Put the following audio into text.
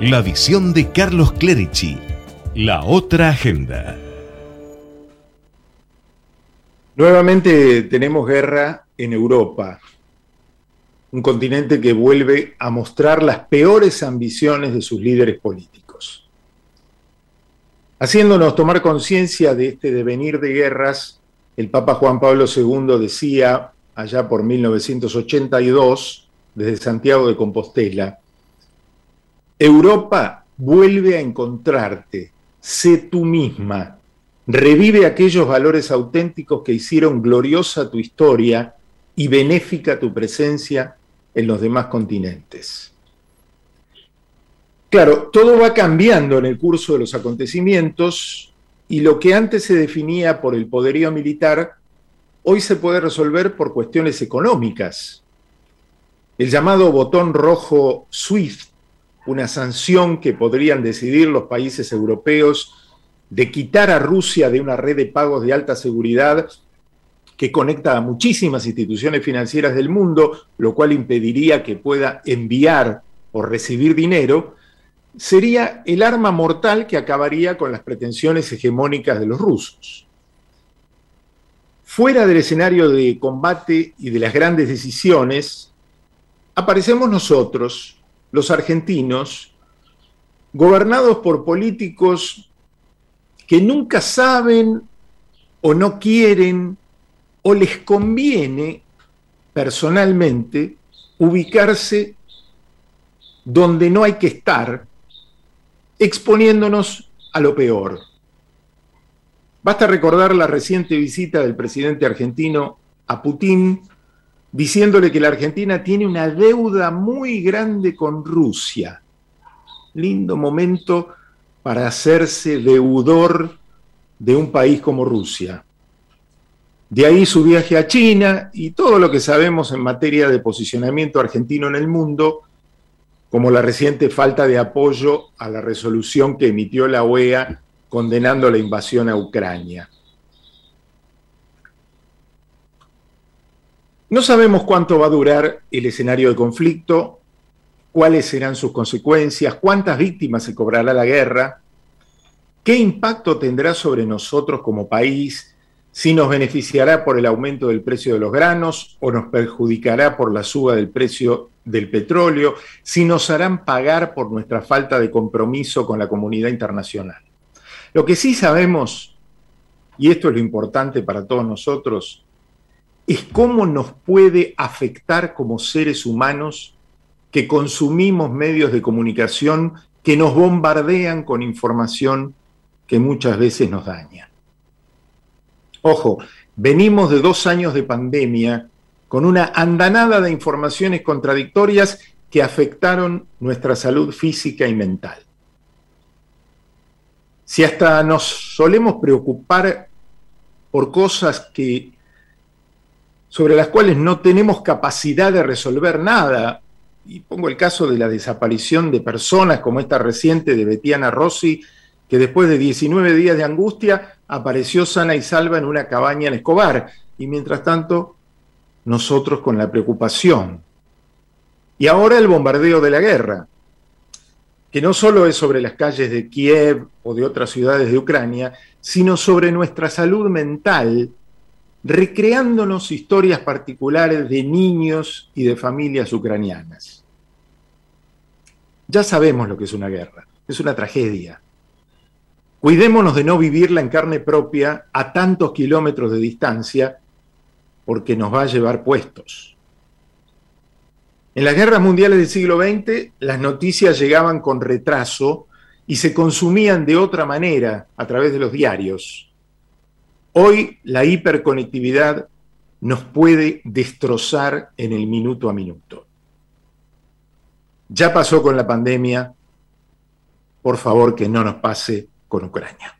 La visión de Carlos Clerici. La otra agenda. Nuevamente tenemos guerra en Europa, un continente que vuelve a mostrar las peores ambiciones de sus líderes políticos. Haciéndonos tomar conciencia de este devenir de guerras, el Papa Juan Pablo II decía allá por 1982, desde Santiago de Compostela, Europa vuelve a encontrarte, sé tú misma, revive aquellos valores auténticos que hicieron gloriosa tu historia y benéfica tu presencia en los demás continentes. Claro, todo va cambiando en el curso de los acontecimientos y lo que antes se definía por el poderío militar, hoy se puede resolver por cuestiones económicas. El llamado botón rojo SWIFT, una sanción que podrían decidir los países europeos de quitar a Rusia de una red de pagos de alta seguridad que conecta a muchísimas instituciones financieras del mundo, lo cual impediría que pueda enviar o recibir dinero, sería el arma mortal que acabaría con las pretensiones hegemónicas de los rusos. Fuera del escenario de combate y de las grandes decisiones, aparecemos nosotros, los argentinos, gobernados por políticos que nunca saben o no quieren o les conviene personalmente ubicarse donde no hay que estar, exponiéndonos a lo peor. Basta recordar la reciente visita del presidente argentino a Putin diciéndole que la Argentina tiene una deuda muy grande con Rusia. Lindo momento para hacerse deudor de un país como Rusia. De ahí su viaje a China y todo lo que sabemos en materia de posicionamiento argentino en el mundo, como la reciente falta de apoyo a la resolución que emitió la OEA condenando la invasión a Ucrania. No sabemos cuánto va a durar el escenario de conflicto, cuáles serán sus consecuencias, cuántas víctimas se cobrará la guerra, qué impacto tendrá sobre nosotros como país si nos beneficiará por el aumento del precio de los granos o nos perjudicará por la suba del precio del petróleo, si nos harán pagar por nuestra falta de compromiso con la comunidad internacional. Lo que sí sabemos, y esto es lo importante para todos nosotros, es cómo nos puede afectar como seres humanos que consumimos medios de comunicación que nos bombardean con información que muchas veces nos daña. Ojo, venimos de dos años de pandemia con una andanada de informaciones contradictorias que afectaron nuestra salud física y mental. Si hasta nos solemos preocupar por cosas que sobre las cuales no tenemos capacidad de resolver nada, y pongo el caso de la desaparición de personas como esta reciente de Betiana Rossi, que después de 19 días de angustia apareció sana y salva en una cabaña en Escobar. Y mientras tanto, nosotros con la preocupación. Y ahora el bombardeo de la guerra, que no solo es sobre las calles de Kiev o de otras ciudades de Ucrania, sino sobre nuestra salud mental, recreándonos historias particulares de niños y de familias ucranianas. Ya sabemos lo que es una guerra, es una tragedia, Cuidémonos de no vivirla en carne propia a tantos kilómetros de distancia, porque nos va a llevar puestos. En las guerras mundiales del siglo XX, las noticias llegaban con retraso y se consumían de otra manera a través de los diarios. Hoy la hiperconectividad nos puede destrozar en el minuto a minuto. Ya pasó con la pandemia, por favor que no nos pase con Ucrania.